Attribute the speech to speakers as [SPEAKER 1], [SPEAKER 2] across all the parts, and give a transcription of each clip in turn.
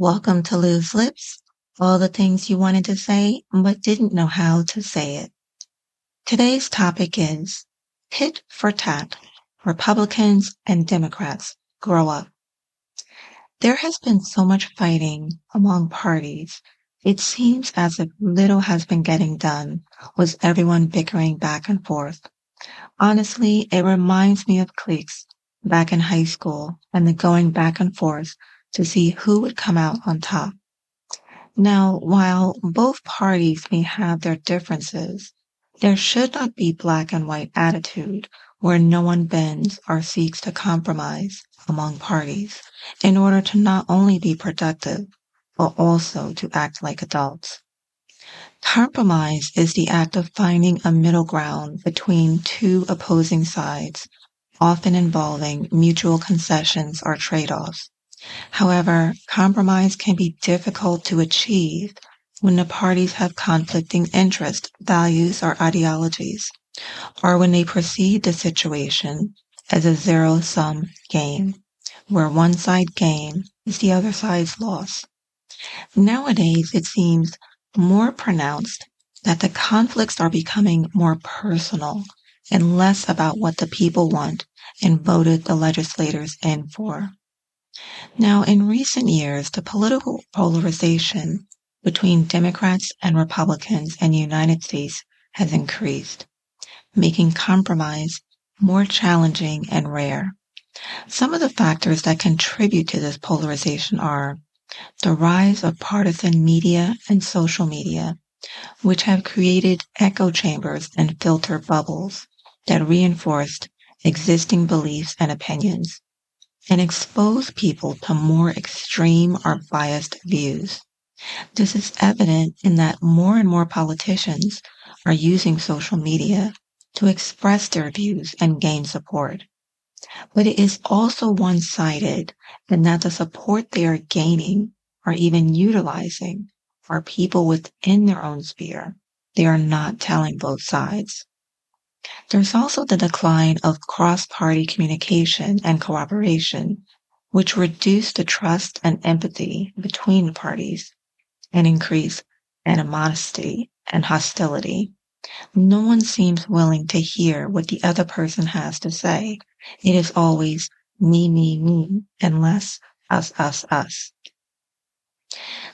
[SPEAKER 1] Welcome to Loose Lips, all the things you wanted to say but didn't know how to say it. Today's topic is tit for tat, Republicans and Democrats grow up. There has been so much fighting among parties. It seems as if little has been getting done, with everyone bickering back and forth. Honestly, it reminds me of cliques back in high school and the going back and forth to see who would come out on top. Now, while both parties may have their differences, there should not be black and white attitude where no one bends or seeks to compromise among parties in order to not only be productive, but also to act like adults. Compromise is the act of finding a middle ground between two opposing sides, often involving mutual concessions or trade-offs. However, compromise can be difficult to achieve when the parties have conflicting interests, values, or ideologies, or when they perceive the situation as a zero-sum game, where one side gain is the other side's loss. Nowadays, it seems more pronounced that the conflicts are becoming more personal and less about what the people want and voted the legislators in for. Now, in recent years, the political polarization between Democrats and Republicans in the United States has increased, making compromise more challenging and rare. Some of the factors that contribute to this polarization are the rise of partisan media and social media, which have created echo chambers and filter bubbles that reinforced existing beliefs and opinions and expose people to more extreme or biased views. This is evident in that more and more politicians are using social media to express their views and gain support. But it is also one-sided in that the support they are gaining or even utilizing are people within their own sphere. They are not telling both sides. There's also the decline of cross-party communication and cooperation, which reduce the trust and empathy between parties and increase animosity and hostility. No one seems willing to hear what the other person has to say. It is always me, me, me, and less us, us, us.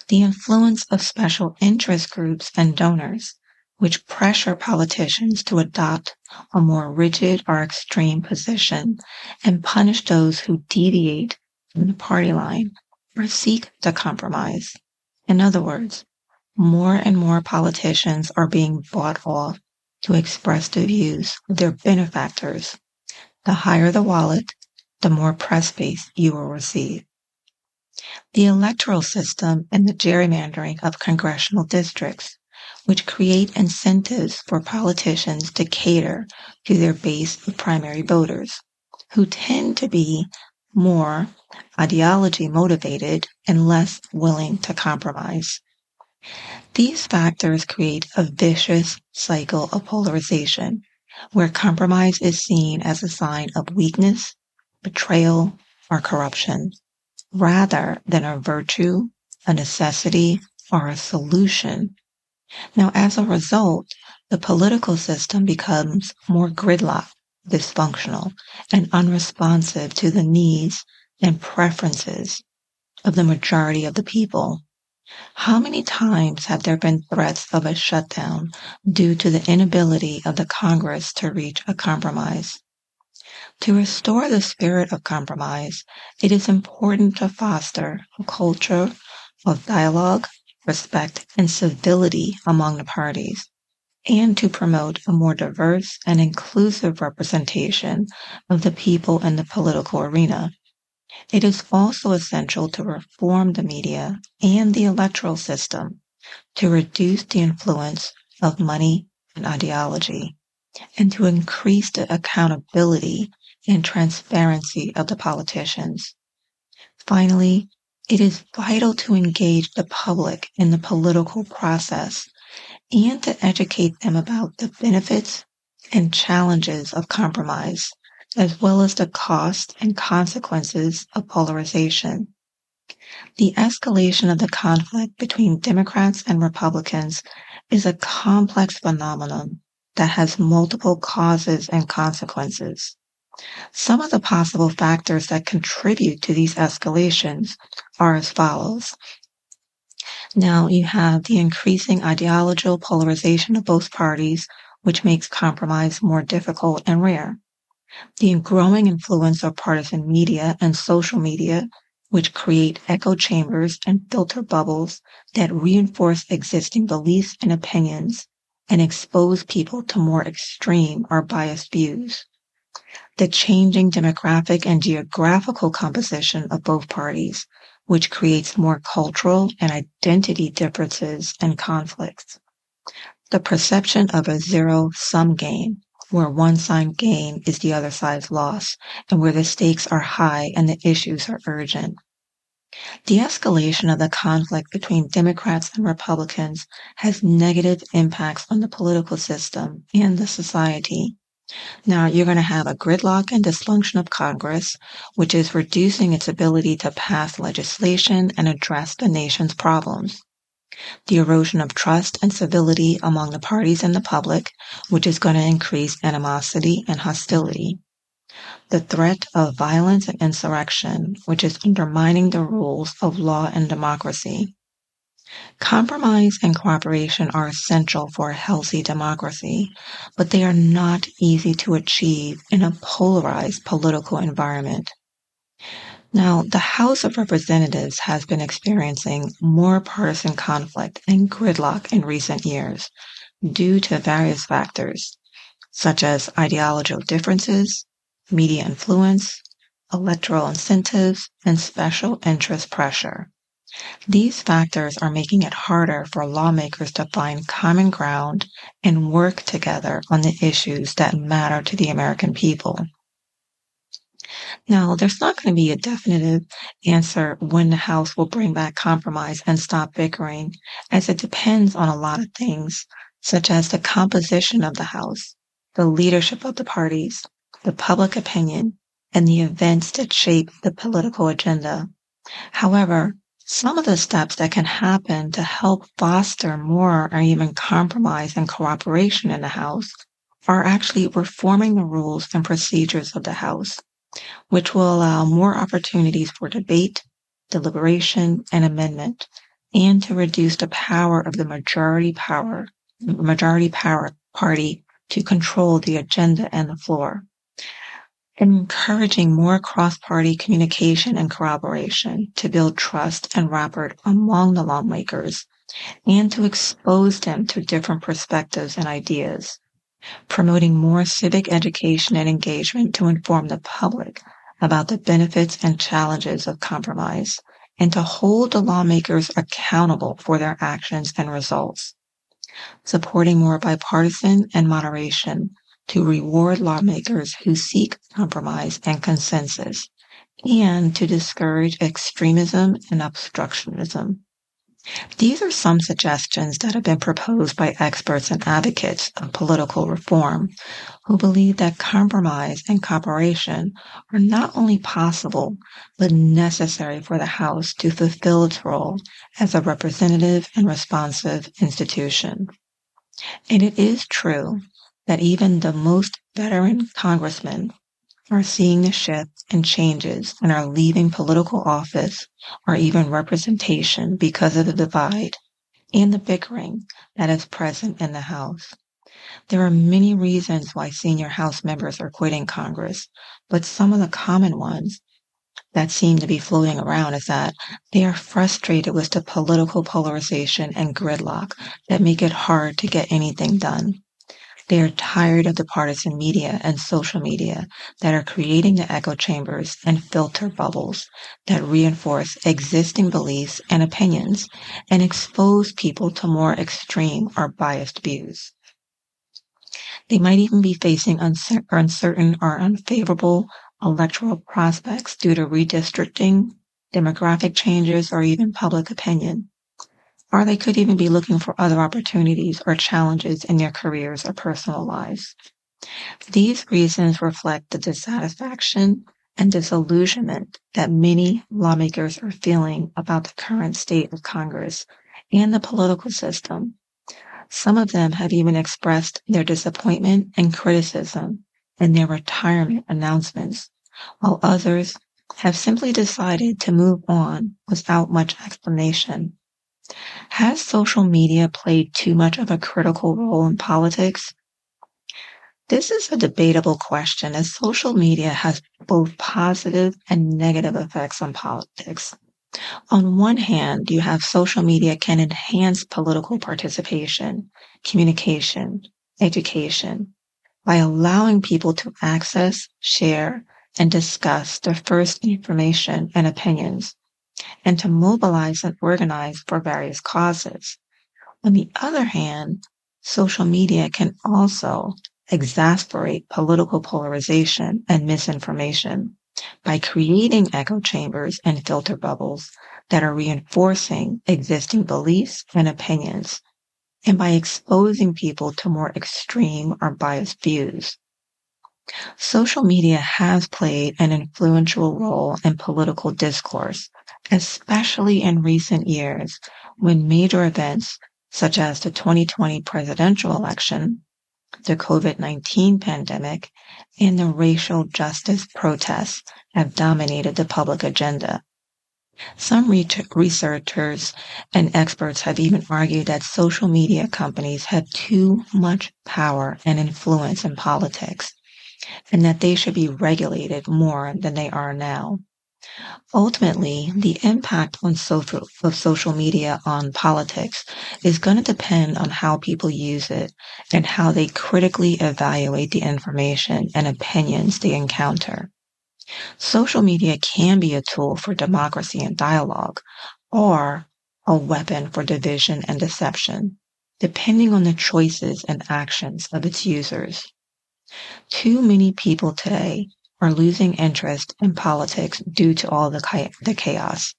[SPEAKER 1] The influence of special interest groups and donors which pressure politicians to adopt a more rigid or extreme position and punish those who deviate from the party line or seek to compromise. In other words, more and more politicians are being bought off to express the views of their benefactors. The higher the wallet, the more press space you will receive. The electoral system and the gerrymandering of congressional districts which create incentives for politicians to cater to their base of primary voters, who tend to be more ideology motivated and less willing to compromise. These factors create a vicious cycle of polarization where compromise is seen as a sign of weakness, betrayal, or corruption, rather than a virtue, a necessity, or a solution now, as a result, the political system becomes more gridlocked, dysfunctional, and unresponsive to the needs and preferences of the majority of the people. How many times have there been threats of a shutdown due to the inability of the Congress to reach a compromise? To restore the spirit of compromise, it is important to foster a culture of dialogue, respect, and civility among the parties, and to promote a more diverse and inclusive representation of the people in the political arena. It is also essential to reform the media and the electoral system to reduce the influence of money and ideology, and to increase the accountability and transparency of the politicians. Finally, it is vital to engage the public in the political process and to educate them about the benefits and challenges of compromise, as well as the cost and consequences of polarization. The escalation of the conflict between Democrats and Republicans is a complex phenomenon that has multiple causes and consequences. Some of the possible factors that contribute to these escalations are as follows. Now, you have the increasing ideological polarization of both parties, which makes compromise more difficult and rare. The growing influence of partisan media and social media, which create echo chambers and filter bubbles that reinforce existing beliefs and opinions and expose people to more extreme or biased views. The changing demographic and geographical composition of both parties, which creates more cultural and identity differences and conflicts. The perception of a zero sum game, where one side gain is the other side's loss, and where the stakes are high and the issues are urgent. The escalation of the conflict between Democrats and Republicans has negative impacts on the political system and the society. Now, you're going to have a gridlock and dysfunction of Congress, which is reducing its ability to pass legislation and address the nation's problems. The erosion of trust and civility among the parties and the public, which is going to increase animosity and hostility. The threat of violence and insurrection, which is undermining the rules of law and democracy. Compromise and cooperation are essential for a healthy democracy, but they are not easy to achieve in a polarized political environment. Now, the House of Representatives has been experiencing more partisan conflict and gridlock in recent years due to various factors, such as ideological differences, media influence, electoral incentives, and special interest pressure. These factors are making it harder for lawmakers to find common ground and work together on the issues that matter to the American people. Now, there's not going to be a definitive answer when the House will bring back compromise and stop bickering, as it depends on a lot of things, such as the composition of the House, the leadership of the parties, the public opinion, and the events that shape the political agenda. However, some of the steps that can happen to help foster more or even compromise and cooperation in the House are actually reforming the rules and procedures of the House, which will allow more opportunities for debate, deliberation, and amendment, and to reduce the power of the majority power, majority power party to control the agenda and the floor encouraging more cross-party communication and collaboration to build trust and rapport among the lawmakers and to expose them to different perspectives and ideas, promoting more civic education and engagement to inform the public about the benefits and challenges of compromise and to hold the lawmakers accountable for their actions and results, supporting more bipartisan and moderation to reward lawmakers who seek compromise and consensus, and to discourage extremism and obstructionism. These are some suggestions that have been proposed by experts and advocates of political reform who believe that compromise and cooperation are not only possible, but necessary for the House to fulfill its role as a representative and responsive institution. And it is true that even the most veteran congressmen are seeing the shift and changes and are leaving political office or even representation because of the divide and the bickering that is present in the House. There are many reasons why senior House members are quitting Congress, but some of the common ones that seem to be floating around is that they are frustrated with the political polarization and gridlock that make it hard to get anything done. They are tired of the partisan media and social media that are creating the echo chambers and filter bubbles that reinforce existing beliefs and opinions and expose people to more extreme or biased views. They might even be facing uncertain or unfavorable electoral prospects due to redistricting, demographic changes, or even public opinion or they could even be looking for other opportunities or challenges in their careers or personal lives. These reasons reflect the dissatisfaction and disillusionment that many lawmakers are feeling about the current state of Congress and the political system. Some of them have even expressed their disappointment and criticism in their retirement announcements, while others have simply decided to move on without much explanation. Has social media played too much of a critical role in politics? This is a debatable question as social media has both positive and negative effects on politics. On one hand, you have social media can enhance political participation, communication, education by allowing people to access, share, and discuss their first information and opinions, and to mobilize and organize for various causes. On the other hand, social media can also exasperate political polarization and misinformation by creating echo chambers and filter bubbles that are reinforcing existing beliefs and opinions, and by exposing people to more extreme or biased views. Social media has played an influential role in political discourse, especially in recent years when major events such as the 2020 presidential election, the COVID-19 pandemic, and the racial justice protests have dominated the public agenda. Some researchers and experts have even argued that social media companies have too much power and influence in politics and that they should be regulated more than they are now. Ultimately, the impact on social, of social media on politics is going to depend on how people use it and how they critically evaluate the information and opinions they encounter. Social media can be a tool for democracy and dialogue or a weapon for division and deception, depending on the choices and actions of its users. Too many people today are losing interest in politics due to all the, the chaos.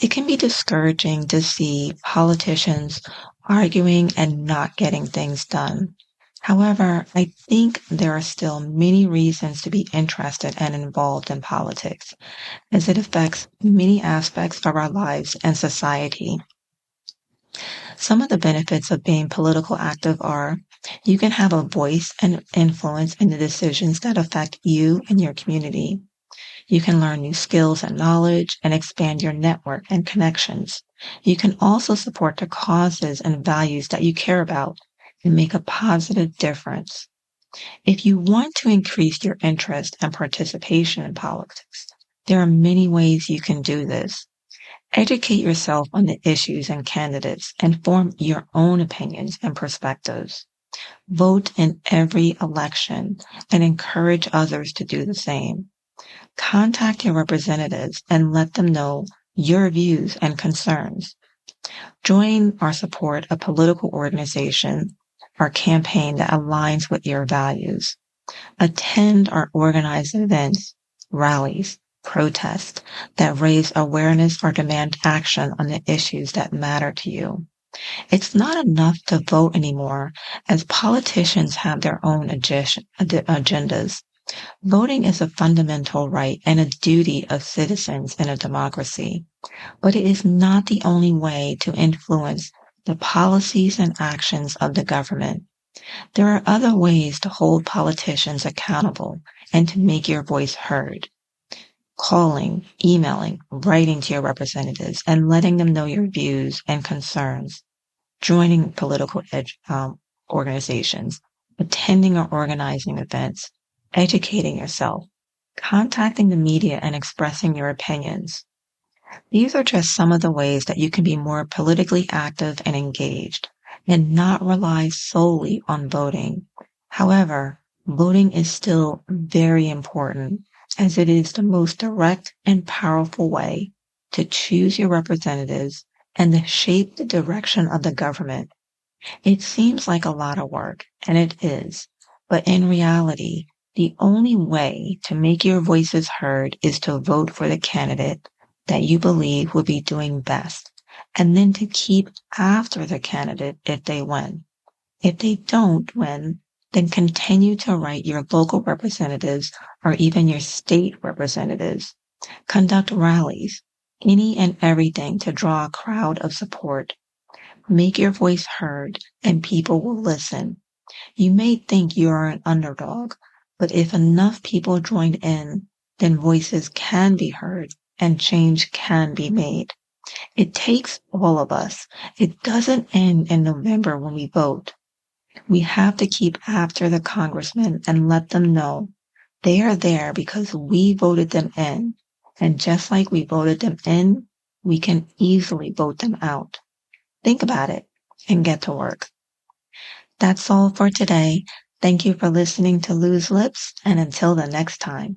[SPEAKER 1] It can be discouraging to see politicians arguing and not getting things done. However, I think there are still many reasons to be interested and involved in politics, as it affects many aspects of our lives and society. Some of the benefits of being political active are you can have a voice and influence in the decisions that affect you and your community. You can learn new skills and knowledge and expand your network and connections. You can also support the causes and values that you care about and make a positive difference. If you want to increase your interest and participation in politics, there are many ways you can do this. Educate yourself on the issues and candidates and form your own opinions and perspectives. Vote in every election and encourage others to do the same. Contact your representatives and let them know your views and concerns. Join or support a political organization or campaign that aligns with your values. Attend or organize events, rallies, protests that raise awareness or demand action on the issues that matter to you. It's not enough to vote anymore as politicians have their own agendas. Voting is a fundamental right and a duty of citizens in a democracy, but it is not the only way to influence the policies and actions of the government. There are other ways to hold politicians accountable and to make your voice heard. Calling, emailing, writing to your representatives, and letting them know your views and concerns joining political ed- um, organizations, attending or organizing events, educating yourself, contacting the media and expressing your opinions. These are just some of the ways that you can be more politically active and engaged and not rely solely on voting. However, voting is still very important as it is the most direct and powerful way to choose your representatives and shape the direction of the government. It seems like a lot of work, and it is, but in reality, the only way to make your voices heard is to vote for the candidate that you believe will be doing best, and then to keep after the candidate if they win. If they don't win, then continue to write your local representatives or even your state representatives. Conduct rallies, any and everything to draw a crowd of support. Make your voice heard and people will listen. You may think you are an underdog, but if enough people join in, then voices can be heard and change can be made. It takes all of us. It doesn't end in November when we vote. We have to keep after the congressmen and let them know they are there because we voted them in. And just like we voted them in, we can easily vote them out. Think about it and get to work. That's all for today. Thank you for listening to Loose Lips, and until the next time.